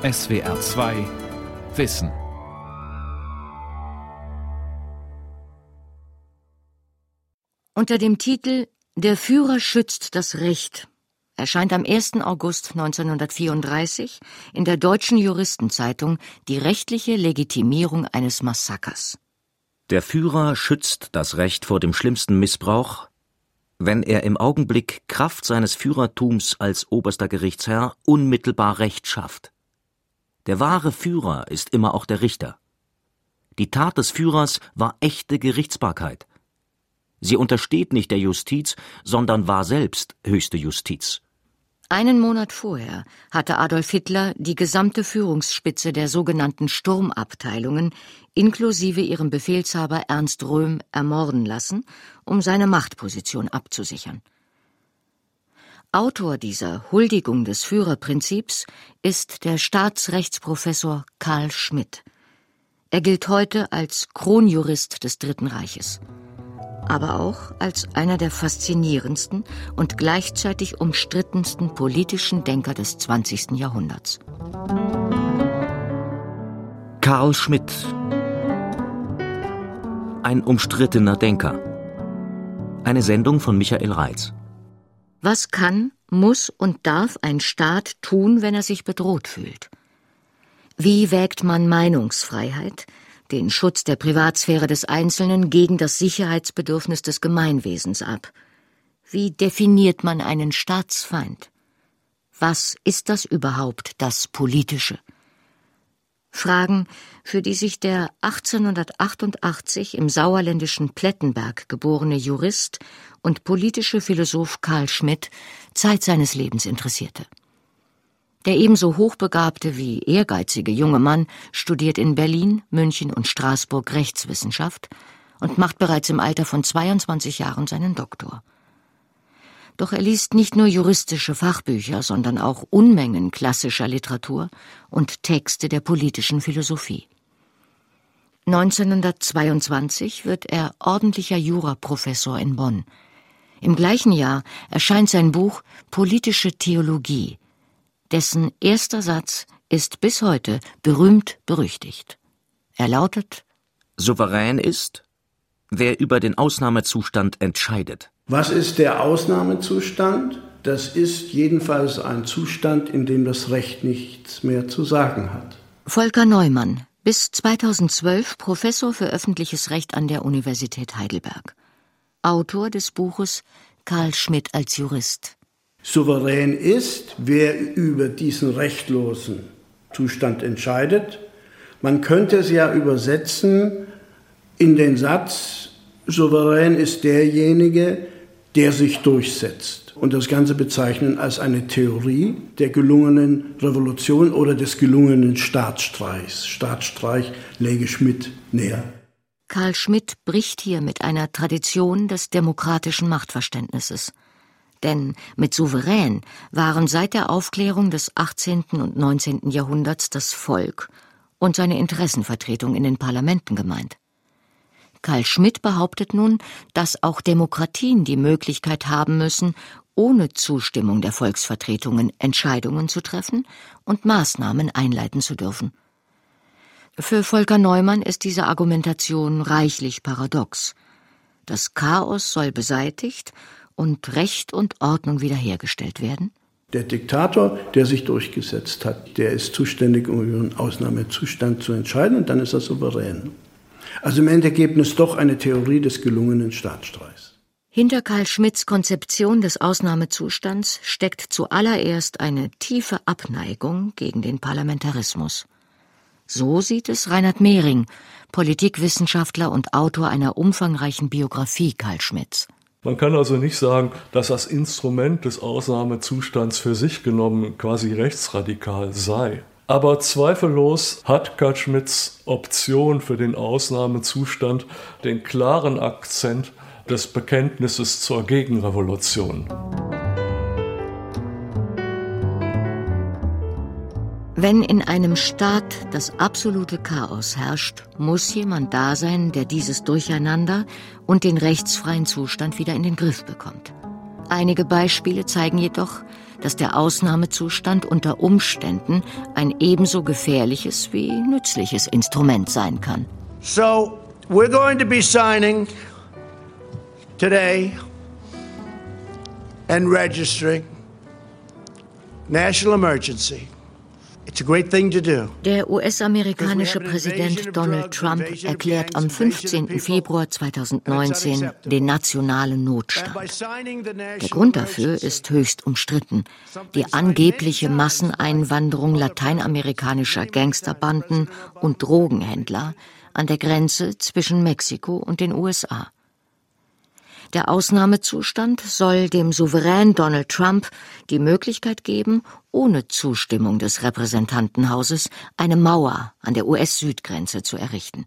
SWR 2 Wissen. Unter dem Titel Der Führer schützt das Recht erscheint am 1. August 1934 in der Deutschen Juristenzeitung die rechtliche Legitimierung eines Massakers. Der Führer schützt das Recht vor dem schlimmsten Missbrauch, wenn er im Augenblick Kraft seines Führertums als oberster Gerichtsherr unmittelbar Recht schafft. Der wahre Führer ist immer auch der Richter. Die Tat des Führers war echte Gerichtsbarkeit. Sie untersteht nicht der Justiz, sondern war selbst höchste Justiz. Einen Monat vorher hatte Adolf Hitler die gesamte Führungsspitze der sogenannten Sturmabteilungen inklusive ihrem Befehlshaber Ernst Röhm ermorden lassen, um seine Machtposition abzusichern. Autor dieser Huldigung des Führerprinzips ist der Staatsrechtsprofessor Karl Schmidt. Er gilt heute als Kronjurist des Dritten Reiches aber auch als einer der faszinierendsten und gleichzeitig umstrittensten politischen Denker des 20. Jahrhunderts. Karl Schmidt Ein umstrittener Denker. Eine Sendung von Michael Reitz. Was kann, muss und darf ein Staat tun, wenn er sich bedroht fühlt? Wie wägt man Meinungsfreiheit, den Schutz der Privatsphäre des Einzelnen gegen das Sicherheitsbedürfnis des Gemeinwesens ab. Wie definiert man einen Staatsfeind? Was ist das überhaupt, das Politische? Fragen, für die sich der 1888 im sauerländischen Plettenberg geborene Jurist und politische Philosoph Karl Schmidt Zeit seines Lebens interessierte. Der ebenso hochbegabte wie ehrgeizige junge Mann studiert in Berlin, München und Straßburg Rechtswissenschaft und macht bereits im Alter von 22 Jahren seinen Doktor. Doch er liest nicht nur juristische Fachbücher, sondern auch Unmengen klassischer Literatur und Texte der politischen Philosophie. 1922 wird er ordentlicher Juraprofessor in Bonn. Im gleichen Jahr erscheint sein Buch Politische Theologie, dessen erster Satz ist bis heute berühmt berüchtigt. Er lautet Souverän ist, wer über den Ausnahmezustand entscheidet. Was ist der Ausnahmezustand? Das ist jedenfalls ein Zustand, in dem das Recht nichts mehr zu sagen hat. Volker Neumann, bis 2012 Professor für öffentliches Recht an der Universität Heidelberg. Autor des Buches Karl Schmidt als Jurist. Souverän ist, wer über diesen rechtlosen Zustand entscheidet. Man könnte es ja übersetzen in den Satz, souverän ist derjenige, der sich durchsetzt. Und das Ganze bezeichnen als eine Theorie der gelungenen Revolution oder des gelungenen Staatsstreichs. Staatsstreich läge Schmidt näher. Karl Schmidt bricht hier mit einer Tradition des demokratischen Machtverständnisses. Denn mit souverän waren seit der Aufklärung des 18. und 19. Jahrhunderts das Volk und seine Interessenvertretung in den Parlamenten gemeint. Karl Schmidt behauptet nun, dass auch Demokratien die Möglichkeit haben müssen, ohne Zustimmung der Volksvertretungen Entscheidungen zu treffen und Maßnahmen einleiten zu dürfen. Für Volker Neumann ist diese Argumentation reichlich paradox. Das Chaos soll beseitigt und Recht und Ordnung wiederhergestellt werden? Der Diktator, der sich durchgesetzt hat, der ist zuständig, um über einen Ausnahmezustand zu entscheiden und dann ist er souverän. Also im Endergebnis doch eine Theorie des gelungenen Staatsstreichs. Hinter Karl Schmidts Konzeption des Ausnahmezustands steckt zuallererst eine tiefe Abneigung gegen den Parlamentarismus. So sieht es Reinhard Mehring, Politikwissenschaftler und Autor einer umfangreichen Biografie Karl Schmidts. Man kann also nicht sagen, dass das Instrument des Ausnahmezustands für sich genommen quasi rechtsradikal sei. Aber zweifellos hat Karl Schmidts Option für den Ausnahmezustand den klaren Akzent des Bekenntnisses zur Gegenrevolution. Wenn in einem Staat das absolute Chaos herrscht, muss jemand da sein, der dieses Durcheinander und den rechtsfreien Zustand wieder in den Griff bekommt. Einige Beispiele zeigen jedoch, dass der Ausnahmezustand unter Umständen ein ebenso gefährliches wie nützliches Instrument sein kann. So, we're going to be signing today and registering national emergency. Der US-amerikanische Präsident Donald Trump erklärt am 15. Februar 2019 den nationalen Notstand. Der Grund dafür ist höchst umstritten. Die angebliche Masseneinwanderung lateinamerikanischer Gangsterbanden und Drogenhändler an der Grenze zwischen Mexiko und den USA. Der Ausnahmezustand soll dem Souverän Donald Trump die Möglichkeit geben, ohne Zustimmung des Repräsentantenhauses eine Mauer an der US-Südgrenze zu errichten.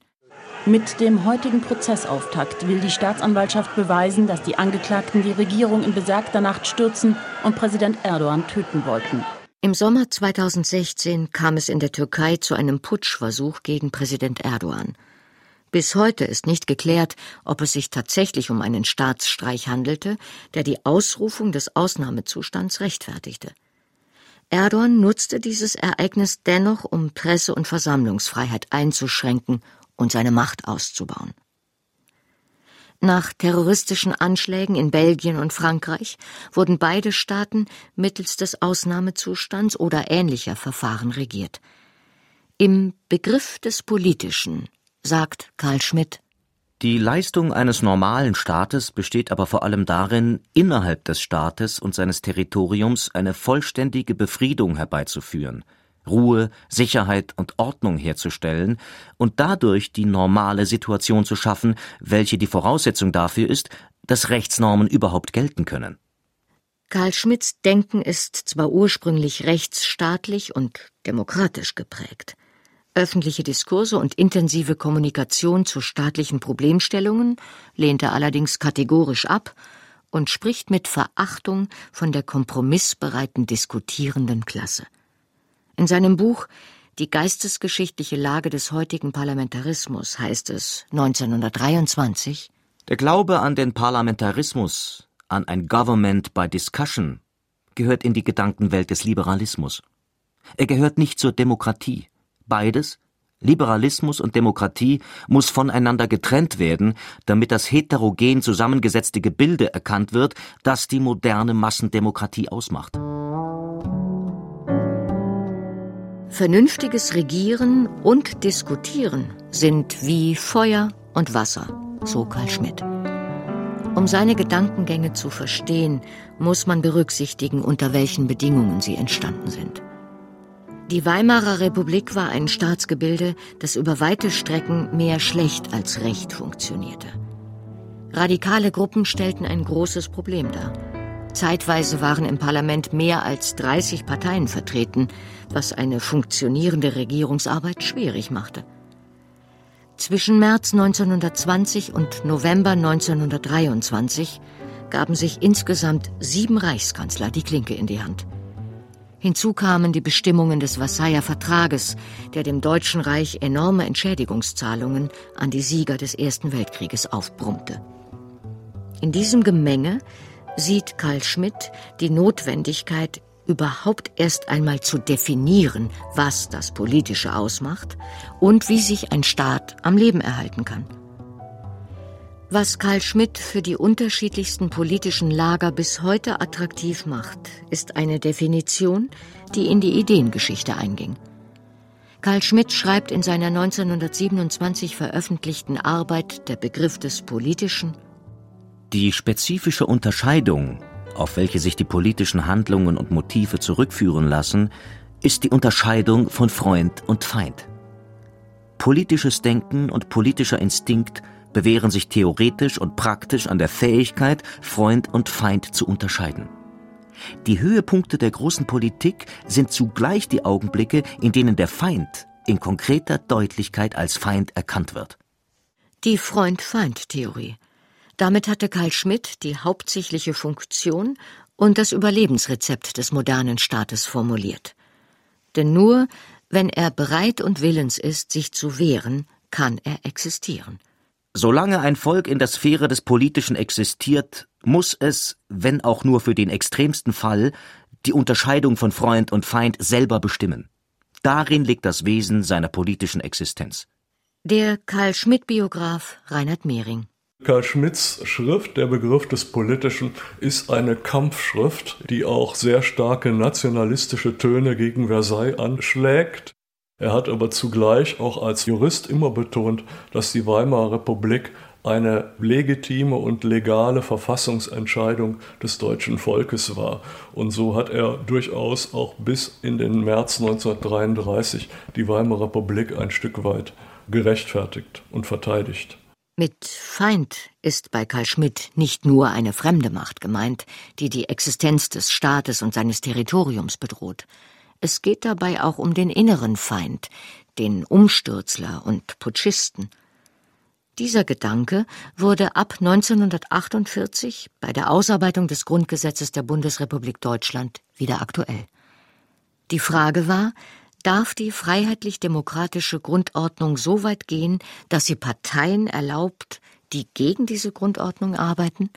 Mit dem heutigen Prozessauftakt will die Staatsanwaltschaft beweisen, dass die Angeklagten die Regierung in besagter Nacht stürzen und Präsident Erdogan töten wollten. Im Sommer 2016 kam es in der Türkei zu einem Putschversuch gegen Präsident Erdogan. Bis heute ist nicht geklärt, ob es sich tatsächlich um einen Staatsstreich handelte, der die Ausrufung des Ausnahmezustands rechtfertigte. Erdogan nutzte dieses Ereignis dennoch, um Presse- und Versammlungsfreiheit einzuschränken und seine Macht auszubauen. Nach terroristischen Anschlägen in Belgien und Frankreich wurden beide Staaten mittels des Ausnahmezustands oder ähnlicher Verfahren regiert. Im Begriff des Politischen sagt Karl Schmidt. Die Leistung eines normalen Staates besteht aber vor allem darin, innerhalb des Staates und seines Territoriums eine vollständige Befriedung herbeizuführen, Ruhe, Sicherheit und Ordnung herzustellen und dadurch die normale Situation zu schaffen, welche die Voraussetzung dafür ist, dass Rechtsnormen überhaupt gelten können. Karl Schmidts Denken ist zwar ursprünglich rechtsstaatlich und demokratisch geprägt. Öffentliche Diskurse und intensive Kommunikation zu staatlichen Problemstellungen lehnt er allerdings kategorisch ab und spricht mit Verachtung von der kompromissbereiten diskutierenden Klasse. In seinem Buch Die geistesgeschichtliche Lage des heutigen Parlamentarismus heißt es 1923 Der Glaube an den Parlamentarismus, an ein Government by Discussion, gehört in die Gedankenwelt des Liberalismus. Er gehört nicht zur Demokratie. Beides, Liberalismus und Demokratie, muss voneinander getrennt werden, damit das heterogen zusammengesetzte Gebilde erkannt wird, das die moderne Massendemokratie ausmacht. Vernünftiges Regieren und Diskutieren sind wie Feuer und Wasser, so Karl Schmidt. Um seine Gedankengänge zu verstehen, muss man berücksichtigen, unter welchen Bedingungen sie entstanden sind. Die Weimarer Republik war ein Staatsgebilde, das über weite Strecken mehr schlecht als recht funktionierte. Radikale Gruppen stellten ein großes Problem dar. Zeitweise waren im Parlament mehr als 30 Parteien vertreten, was eine funktionierende Regierungsarbeit schwierig machte. Zwischen März 1920 und November 1923 gaben sich insgesamt sieben Reichskanzler die Klinke in die Hand. Hinzu kamen die Bestimmungen des Versailler Vertrages, der dem Deutschen Reich enorme Entschädigungszahlungen an die Sieger des Ersten Weltkrieges aufbrummte. In diesem Gemenge sieht Karl Schmidt die Notwendigkeit, überhaupt erst einmal zu definieren, was das Politische ausmacht und wie sich ein Staat am Leben erhalten kann. Was Karl Schmidt für die unterschiedlichsten politischen Lager bis heute attraktiv macht, ist eine Definition, die in die Ideengeschichte einging. Karl Schmidt schreibt in seiner 1927 veröffentlichten Arbeit Der Begriff des Politischen Die spezifische Unterscheidung, auf welche sich die politischen Handlungen und Motive zurückführen lassen, ist die Unterscheidung von Freund und Feind. Politisches Denken und politischer Instinkt bewähren sich theoretisch und praktisch an der Fähigkeit, Freund und Feind zu unterscheiden. Die Höhepunkte der großen Politik sind zugleich die Augenblicke, in denen der Feind in konkreter Deutlichkeit als Feind erkannt wird. Die Freund-Feind-Theorie. Damit hatte Karl Schmidt die hauptsächliche Funktion und das Überlebensrezept des modernen Staates formuliert. Denn nur wenn er bereit und willens ist, sich zu wehren, kann er existieren. Solange ein Volk in der Sphäre des Politischen existiert, muss es, wenn auch nur für den extremsten Fall, die Unterscheidung von Freund und Feind selber bestimmen. Darin liegt das Wesen seiner politischen Existenz. Der Karl Schmidt-Biograf Reinhard Mehring. Karl Schmidts Schrift, der Begriff des Politischen, ist eine Kampfschrift, die auch sehr starke nationalistische Töne gegen Versailles anschlägt. Er hat aber zugleich auch als Jurist immer betont, dass die Weimarer Republik eine legitime und legale Verfassungsentscheidung des deutschen Volkes war. Und so hat er durchaus auch bis in den März 1933 die Weimarer Republik ein Stück weit gerechtfertigt und verteidigt. Mit Feind ist bei Karl Schmidt nicht nur eine fremde Macht gemeint, die die Existenz des Staates und seines Territoriums bedroht. Es geht dabei auch um den inneren Feind, den Umstürzler und Putschisten – dieser Gedanke wurde ab 1948 bei der Ausarbeitung des Grundgesetzes der Bundesrepublik Deutschland wieder aktuell. Die Frage war, darf die freiheitlich-demokratische Grundordnung so weit gehen, dass sie Parteien erlaubt, die gegen diese Grundordnung arbeiten?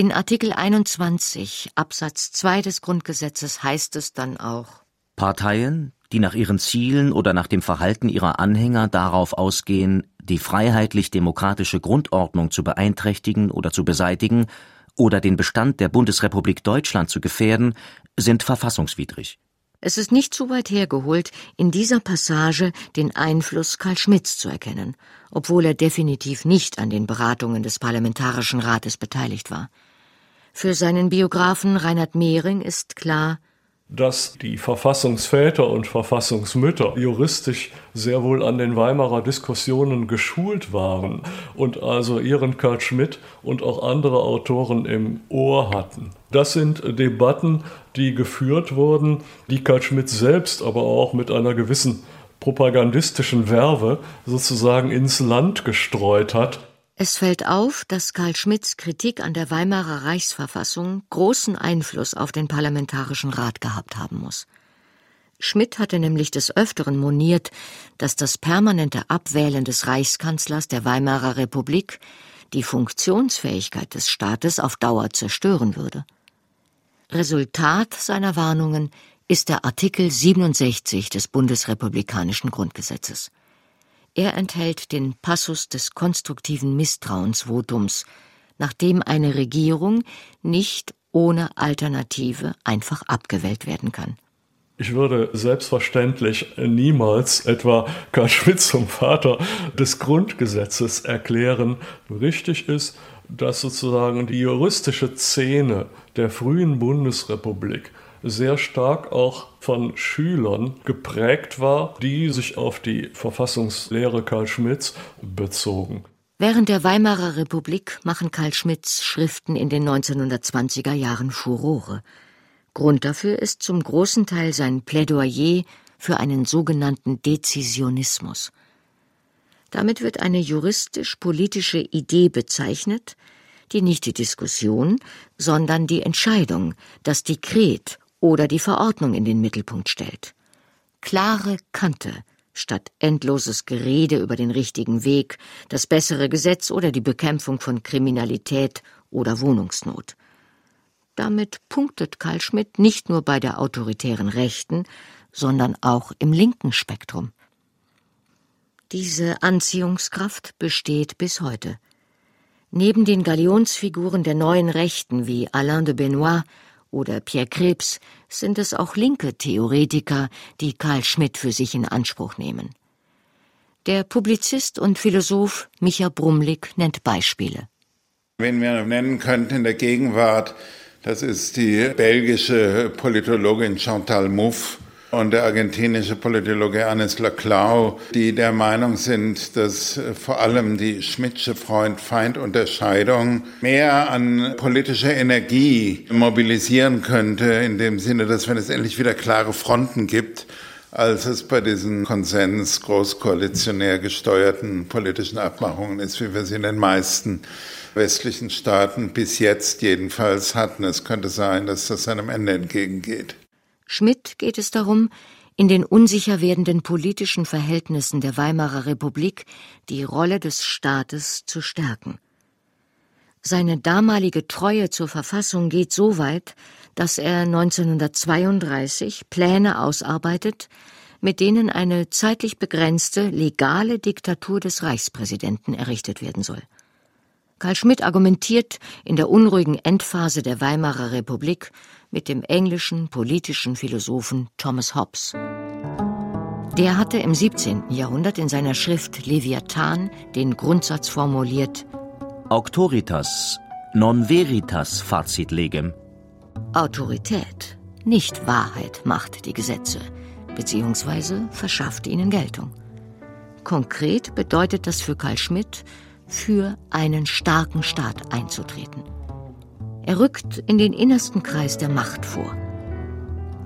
In Artikel 21 Absatz 2 des Grundgesetzes heißt es dann auch Parteien, die nach ihren Zielen oder nach dem Verhalten ihrer Anhänger darauf ausgehen, die freiheitlich-demokratische Grundordnung zu beeinträchtigen oder zu beseitigen oder den Bestand der Bundesrepublik Deutschland zu gefährden, sind verfassungswidrig. Es ist nicht zu weit hergeholt, in dieser Passage den Einfluss Karl Schmidts zu erkennen, obwohl er definitiv nicht an den Beratungen des Parlamentarischen Rates beteiligt war. Für seinen Biografen Reinhard Mehring ist klar, dass die Verfassungsväter und Verfassungsmütter juristisch sehr wohl an den Weimarer Diskussionen geschult waren und also ihren Karl Schmidt und auch andere Autoren im Ohr hatten. Das sind Debatten, die geführt wurden, die Karl Schmidt selbst aber auch mit einer gewissen propagandistischen Werbe sozusagen ins Land gestreut hat es fällt auf, dass Karl Schmidts Kritik an der Weimarer Reichsverfassung großen Einfluss auf den Parlamentarischen Rat gehabt haben muss. Schmidt hatte nämlich des Öfteren moniert, dass das permanente Abwählen des Reichskanzlers der Weimarer Republik die Funktionsfähigkeit des Staates auf Dauer zerstören würde. Resultat seiner Warnungen ist der Artikel 67 des bundesrepublikanischen Grundgesetzes. Er enthält den Passus des konstruktiven Misstrauensvotums, nachdem eine Regierung nicht ohne Alternative einfach abgewählt werden kann. Ich würde selbstverständlich niemals etwa Karl Schmidt zum Vater des Grundgesetzes erklären. Richtig ist, dass sozusagen die juristische Szene der frühen Bundesrepublik sehr stark auch von Schülern geprägt war, die sich auf die Verfassungslehre Karl Schmidts bezogen. Während der Weimarer Republik machen Karl Schmidts Schriften in den 1920er Jahren Furore. Grund dafür ist zum großen Teil sein Plädoyer für einen sogenannten Dezisionismus. Damit wird eine juristisch-politische Idee bezeichnet, die nicht die Diskussion, sondern die Entscheidung, das Dekret oder die Verordnung in den Mittelpunkt stellt. Klare Kante statt endloses Gerede über den richtigen Weg, das bessere Gesetz oder die Bekämpfung von Kriminalität oder Wohnungsnot. Damit punktet Karl Schmidt nicht nur bei der autoritären Rechten, sondern auch im linken Spektrum. Diese Anziehungskraft besteht bis heute. Neben den Galionsfiguren der neuen Rechten wie Alain de Benoit oder Pierre Krebs sind es auch linke Theoretiker, die Karl Schmidt für sich in Anspruch nehmen. Der Publizist und Philosoph Micha Brumlik nennt Beispiele. Wen wir nennen könnten in der Gegenwart, das ist die belgische Politologin Chantal Mouffe, und der argentinische Politologe Anis Laclau, die der Meinung sind, dass vor allem die Schmidtsche Freund-Feind-Unterscheidung mehr an politischer Energie mobilisieren könnte, in dem Sinne, dass wenn es endlich wieder klare Fronten gibt, als es bei diesen Konsens großkoalitionär gesteuerten politischen Abmachungen ist, wie wir sie in den meisten westlichen Staaten bis jetzt jedenfalls hatten. Es könnte sein, dass das seinem Ende entgegengeht. Schmidt geht es darum, in den unsicher werdenden politischen Verhältnissen der Weimarer Republik die Rolle des Staates zu stärken. Seine damalige Treue zur Verfassung geht so weit, dass er 1932 Pläne ausarbeitet, mit denen eine zeitlich begrenzte legale Diktatur des Reichspräsidenten errichtet werden soll. Karl Schmidt argumentiert in der unruhigen Endphase der Weimarer Republik mit dem englischen politischen Philosophen Thomas Hobbes. Der hatte im 17. Jahrhundert in seiner Schrift Leviathan den Grundsatz formuliert: Auctoritas non veritas facit legem. Autorität, nicht Wahrheit macht die Gesetze, beziehungsweise verschafft ihnen Geltung. Konkret bedeutet das für Karl Schmidt, für einen starken Staat einzutreten. Er rückt in den innersten Kreis der Macht vor.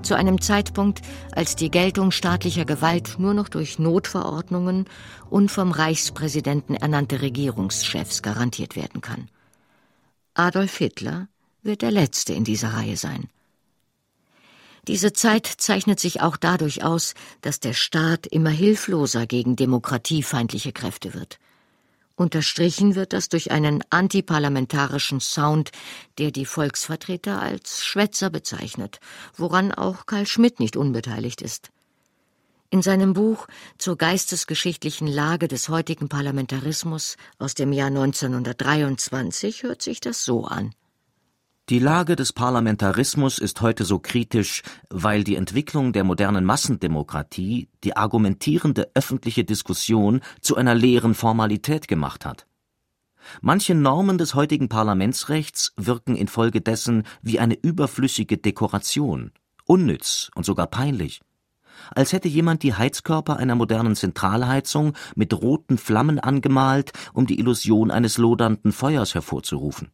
Zu einem Zeitpunkt, als die Geltung staatlicher Gewalt nur noch durch Notverordnungen und vom Reichspräsidenten ernannte Regierungschefs garantiert werden kann. Adolf Hitler wird der Letzte in dieser Reihe sein. Diese Zeit zeichnet sich auch dadurch aus, dass der Staat immer hilfloser gegen demokratiefeindliche Kräfte wird. Unterstrichen wird das durch einen antiparlamentarischen Sound, der die Volksvertreter als Schwätzer bezeichnet, woran auch Karl Schmidt nicht unbeteiligt ist. In seinem Buch zur geistesgeschichtlichen Lage des heutigen Parlamentarismus aus dem Jahr 1923 hört sich das so an. Die Lage des Parlamentarismus ist heute so kritisch, weil die Entwicklung der modernen Massendemokratie die argumentierende öffentliche Diskussion zu einer leeren Formalität gemacht hat. Manche Normen des heutigen Parlamentsrechts wirken infolgedessen wie eine überflüssige Dekoration, unnütz und sogar peinlich. Als hätte jemand die Heizkörper einer modernen Zentralheizung mit roten Flammen angemalt, um die Illusion eines lodernden Feuers hervorzurufen.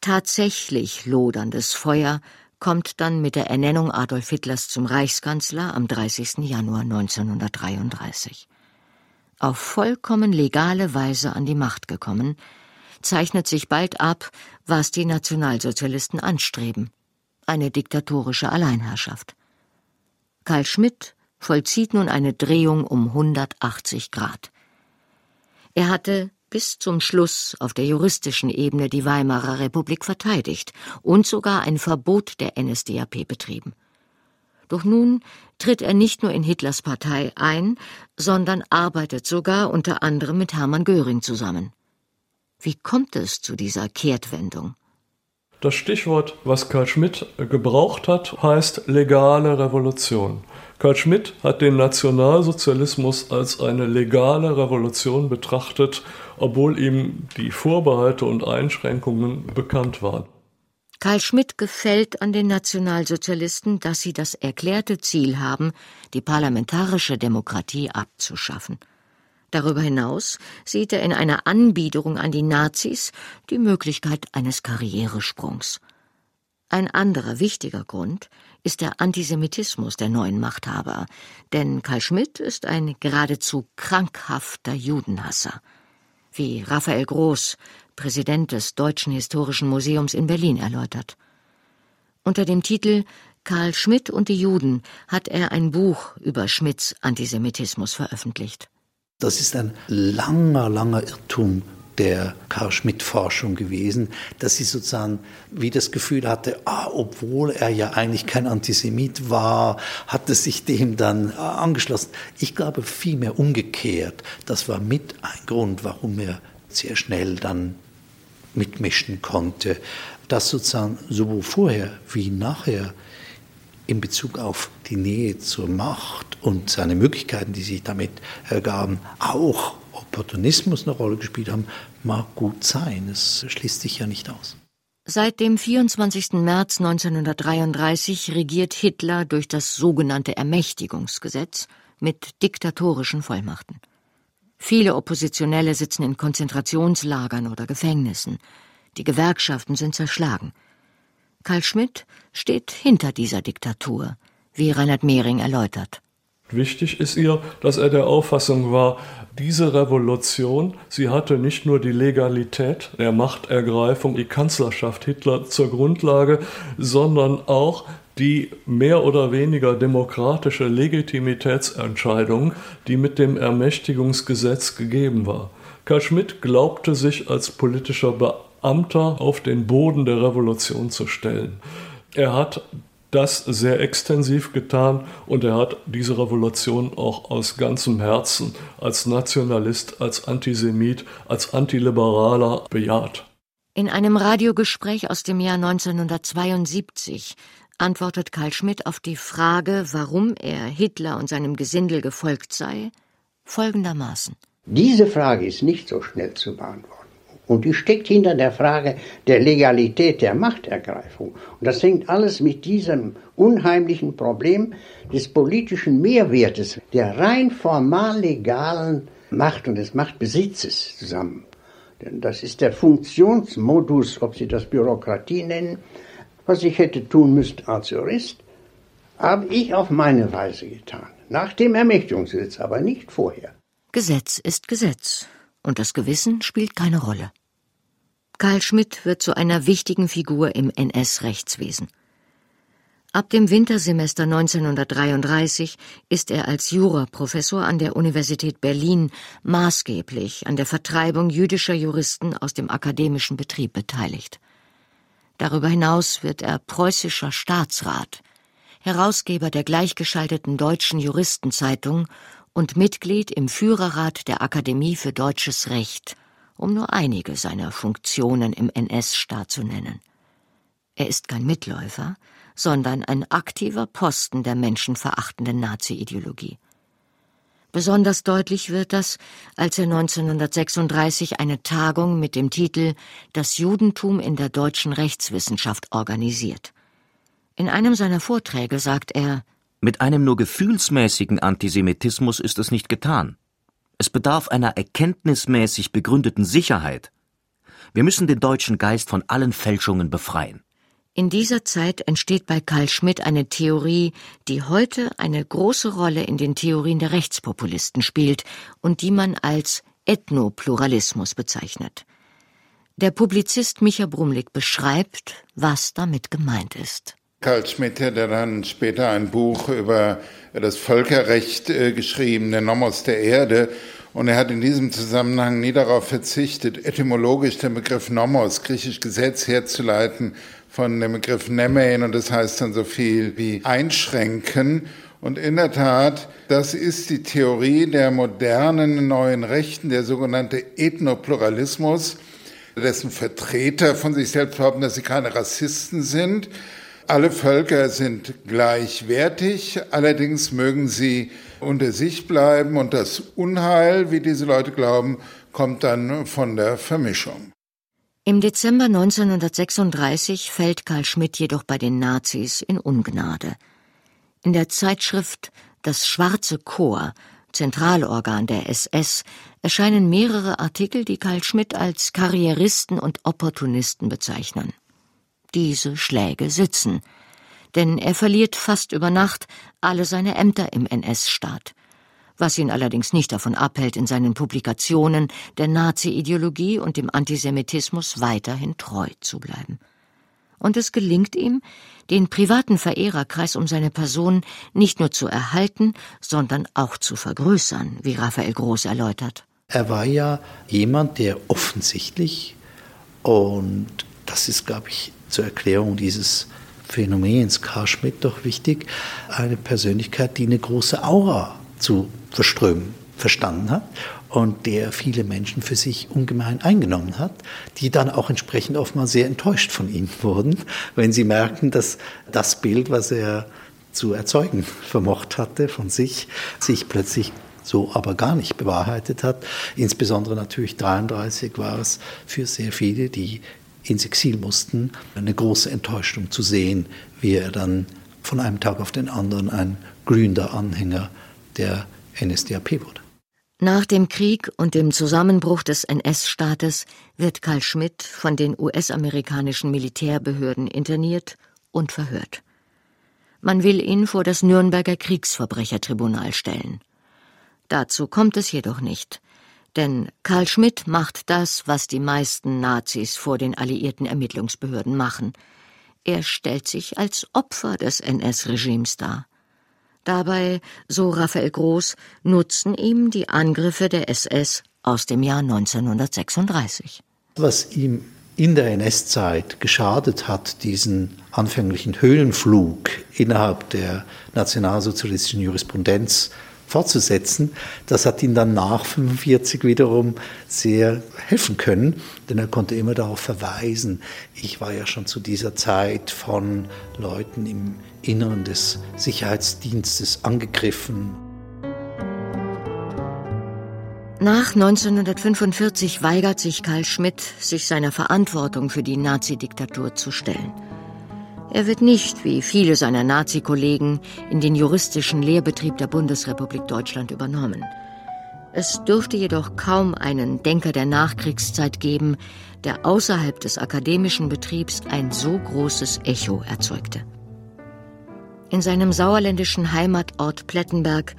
Tatsächlich loderndes Feuer kommt dann mit der Ernennung Adolf Hitlers zum Reichskanzler am 30. Januar 1933. Auf vollkommen legale Weise an die Macht gekommen, zeichnet sich bald ab, was die Nationalsozialisten anstreben eine diktatorische Alleinherrschaft. Karl Schmidt vollzieht nun eine Drehung um 180 Grad. Er hatte bis zum Schluss auf der juristischen Ebene die Weimarer Republik verteidigt und sogar ein Verbot der NSDAP betrieben. Doch nun tritt er nicht nur in Hitlers Partei ein, sondern arbeitet sogar unter anderem mit Hermann Göring zusammen. Wie kommt es zu dieser Kehrtwendung? Das Stichwort, was Karl Schmidt gebraucht hat, heißt legale Revolution. Karl Schmidt hat den Nationalsozialismus als eine legale Revolution betrachtet, obwohl ihm die Vorbehalte und Einschränkungen bekannt waren. Karl Schmidt gefällt an den Nationalsozialisten, dass sie das erklärte Ziel haben, die parlamentarische Demokratie abzuschaffen. Darüber hinaus sieht er in einer Anbiederung an die Nazis die Möglichkeit eines Karrieresprungs. Ein anderer wichtiger Grund ist der Antisemitismus der neuen Machthaber, denn Karl Schmidt ist ein geradezu krankhafter Judenhasser, wie Raphael Groß, Präsident des Deutschen Historischen Museums in Berlin, erläutert. Unter dem Titel Karl Schmidt und die Juden hat er ein Buch über Schmidts Antisemitismus veröffentlicht. Das ist ein langer, langer Irrtum der Karl-Schmidt-Forschung gewesen, dass sie sozusagen wie das Gefühl hatte, ah, obwohl er ja eigentlich kein Antisemit war, hat es sich dem dann angeschlossen. Ich glaube vielmehr umgekehrt. Das war mit ein Grund, warum er sehr schnell dann mitmischen konnte. Dass sozusagen sowohl vorher wie nachher in Bezug auf die Nähe zur Macht und seine Möglichkeiten, die sich damit ergaben, auch Opportunismus eine Rolle gespielt haben, mag gut sein. Es schließt sich ja nicht aus. Seit dem 24. März 1933 regiert Hitler durch das sogenannte Ermächtigungsgesetz mit diktatorischen Vollmachten. Viele Oppositionelle sitzen in Konzentrationslagern oder Gefängnissen. Die Gewerkschaften sind zerschlagen. Karl Schmidt steht hinter dieser Diktatur, wie Reinhard Mehring erläutert. Wichtig ist ihr, dass er der Auffassung war, diese Revolution, sie hatte nicht nur die Legalität der Machtergreifung, die Kanzlerschaft Hitler zur Grundlage, sondern auch die mehr oder weniger demokratische Legitimitätsentscheidung, die mit dem Ermächtigungsgesetz gegeben war. Karl Schmidt glaubte sich als politischer Beamter auf den Boden der Revolution zu stellen. Er hat das sehr extensiv getan und er hat diese Revolution auch aus ganzem Herzen als Nationalist, als Antisemit, als Antiliberaler bejaht. In einem Radiogespräch aus dem Jahr 1972 antwortet Karl Schmidt auf die Frage, warum er Hitler und seinem Gesindel gefolgt sei, folgendermaßen. Diese Frage ist nicht so schnell zu beantworten. Und die steckt hinter der Frage der Legalität der Machtergreifung. Und das hängt alles mit diesem unheimlichen Problem des politischen Mehrwertes, der rein formal legalen Macht und des Machtbesitzes zusammen. Denn das ist der Funktionsmodus, ob Sie das Bürokratie nennen, was ich hätte tun müssen als Jurist, habe ich auf meine Weise getan. Nach dem Ermächtigungsgesetz, aber nicht vorher. Gesetz ist Gesetz und das Gewissen spielt keine Rolle. Karl Schmidt wird zu einer wichtigen Figur im NS-Rechtswesen. Ab dem Wintersemester 1933 ist er als Juraprofessor an der Universität Berlin maßgeblich an der Vertreibung jüdischer Juristen aus dem akademischen Betrieb beteiligt. Darüber hinaus wird er preußischer Staatsrat, Herausgeber der gleichgeschalteten Deutschen Juristenzeitung und Mitglied im Führerrat der Akademie für Deutsches Recht, um nur einige seiner Funktionen im NS-Staat zu nennen. Er ist kein Mitläufer, sondern ein aktiver Posten der menschenverachtenden Nazi-Ideologie. Besonders deutlich wird das, als er 1936 eine Tagung mit dem Titel Das Judentum in der deutschen Rechtswissenschaft organisiert. In einem seiner Vorträge sagt er mit einem nur gefühlsmäßigen Antisemitismus ist es nicht getan. Es bedarf einer erkenntnismäßig begründeten Sicherheit. Wir müssen den deutschen Geist von allen Fälschungen befreien. In dieser Zeit entsteht bei Karl Schmidt eine Theorie, die heute eine große Rolle in den Theorien der Rechtspopulisten spielt und die man als Ethnopluralismus bezeichnet. Der Publizist Micha Brumlik beschreibt, was damit gemeint ist. Karl Schmidt hat dann später ein Buch über das Völkerrecht äh, geschrieben, der Nomos der Erde. Und er hat in diesem Zusammenhang nie darauf verzichtet, etymologisch den Begriff Nomos, griechisch Gesetz, herzuleiten von dem Begriff Nemein. Und das heißt dann so viel wie einschränken. Und in der Tat, das ist die Theorie der modernen neuen Rechten, der sogenannte Ethnopluralismus, dessen Vertreter von sich selbst behaupten, dass sie keine Rassisten sind alle Völker sind gleichwertig, allerdings mögen sie unter sich bleiben und das Unheil, wie diese Leute glauben, kommt dann von der Vermischung. Im Dezember 1936 fällt Karl Schmidt jedoch bei den Nazis in Ungnade. In der Zeitschrift Das Schwarze Chor, Zentralorgan der SS, erscheinen mehrere Artikel, die Karl Schmidt als Karrieristen und Opportunisten bezeichnen. Diese Schläge sitzen, denn er verliert fast über Nacht alle seine Ämter im NS-Staat, was ihn allerdings nicht davon abhält, in seinen Publikationen der Nazi-Ideologie und dem Antisemitismus weiterhin treu zu bleiben. Und es gelingt ihm, den privaten Verehrerkreis um seine Person nicht nur zu erhalten, sondern auch zu vergrößern, wie Raphael Groß erläutert. Er war ja jemand, der offensichtlich, und das ist, glaube ich, zur Erklärung dieses Phänomens Karl Schmidt doch wichtig, eine Persönlichkeit, die eine große Aura zu verströmen verstanden hat und der viele Menschen für sich ungemein eingenommen hat, die dann auch entsprechend oftmals sehr enttäuscht von ihm wurden, wenn sie merkten, dass das Bild, was er zu erzeugen vermocht hatte von sich, sich plötzlich so aber gar nicht bewahrheitet hat. Insbesondere natürlich 33 war es für sehr viele, die ins Exil mussten, eine große Enttäuschung zu sehen, wie er dann von einem Tag auf den anderen ein glühender Anhänger der NSDAP wurde. Nach dem Krieg und dem Zusammenbruch des NS-Staates wird Karl Schmidt von den US-amerikanischen Militärbehörden interniert und verhört. Man will ihn vor das Nürnberger Kriegsverbrechertribunal stellen. Dazu kommt es jedoch nicht, denn Karl Schmidt macht das, was die meisten Nazis vor den alliierten Ermittlungsbehörden machen. Er stellt sich als Opfer des NS-Regimes dar. Dabei, so Raphael Groß, nutzen ihm die Angriffe der SS aus dem Jahr 1936. Was ihm in der NS-Zeit geschadet hat, diesen anfänglichen Höhlenflug innerhalb der nationalsozialistischen Jurisprudenz fortzusetzen. Das hat ihn dann nach 45 wiederum sehr helfen können, denn er konnte immer darauf verweisen. Ich war ja schon zu dieser Zeit von Leuten im Inneren des Sicherheitsdienstes angegriffen. Nach 1945 weigert sich Karl Schmidt, sich seiner Verantwortung für die Nazidiktatur zu stellen. Er wird nicht, wie viele seiner Nazi-Kollegen, in den juristischen Lehrbetrieb der Bundesrepublik Deutschland übernommen. Es dürfte jedoch kaum einen Denker der Nachkriegszeit geben, der außerhalb des akademischen Betriebs ein so großes Echo erzeugte. In seinem sauerländischen Heimatort Plettenberg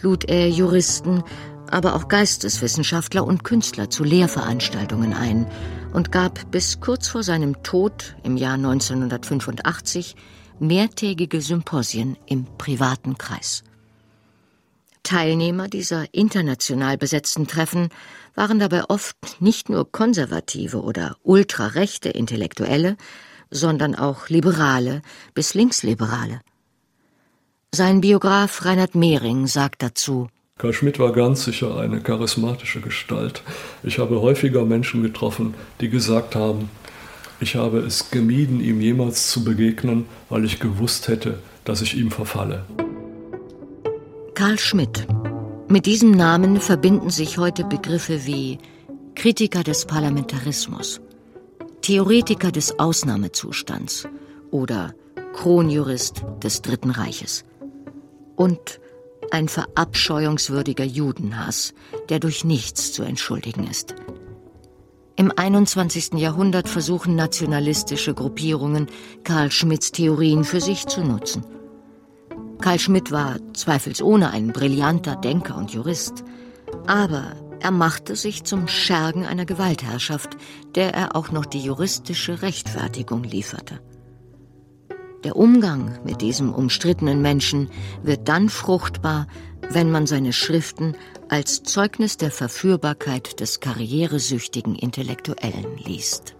lud er Juristen, aber auch Geisteswissenschaftler und Künstler zu Lehrveranstaltungen ein und gab bis kurz vor seinem Tod im Jahr 1985 mehrtägige Symposien im privaten Kreis. Teilnehmer dieser international besetzten Treffen waren dabei oft nicht nur konservative oder ultrarechte Intellektuelle, sondern auch Liberale bis Linksliberale. Sein Biograf Reinhard Mehring sagt dazu Karl Schmidt war ganz sicher eine charismatische Gestalt. Ich habe häufiger Menschen getroffen, die gesagt haben, ich habe es gemieden, ihm jemals zu begegnen, weil ich gewusst hätte, dass ich ihm verfalle. Karl Schmidt. Mit diesem Namen verbinden sich heute Begriffe wie Kritiker des Parlamentarismus, Theoretiker des Ausnahmezustands oder Kronjurist des Dritten Reiches und ein verabscheuungswürdiger Judenhass, der durch nichts zu entschuldigen ist. Im 21. Jahrhundert versuchen nationalistische Gruppierungen, Karl Schmidts Theorien für sich zu nutzen. Karl Schmidt war zweifelsohne ein brillanter Denker und Jurist, aber er machte sich zum Schergen einer Gewaltherrschaft, der er auch noch die juristische Rechtfertigung lieferte. Der Umgang mit diesem umstrittenen Menschen wird dann fruchtbar, wenn man seine Schriften als Zeugnis der Verführbarkeit des karrieresüchtigen Intellektuellen liest.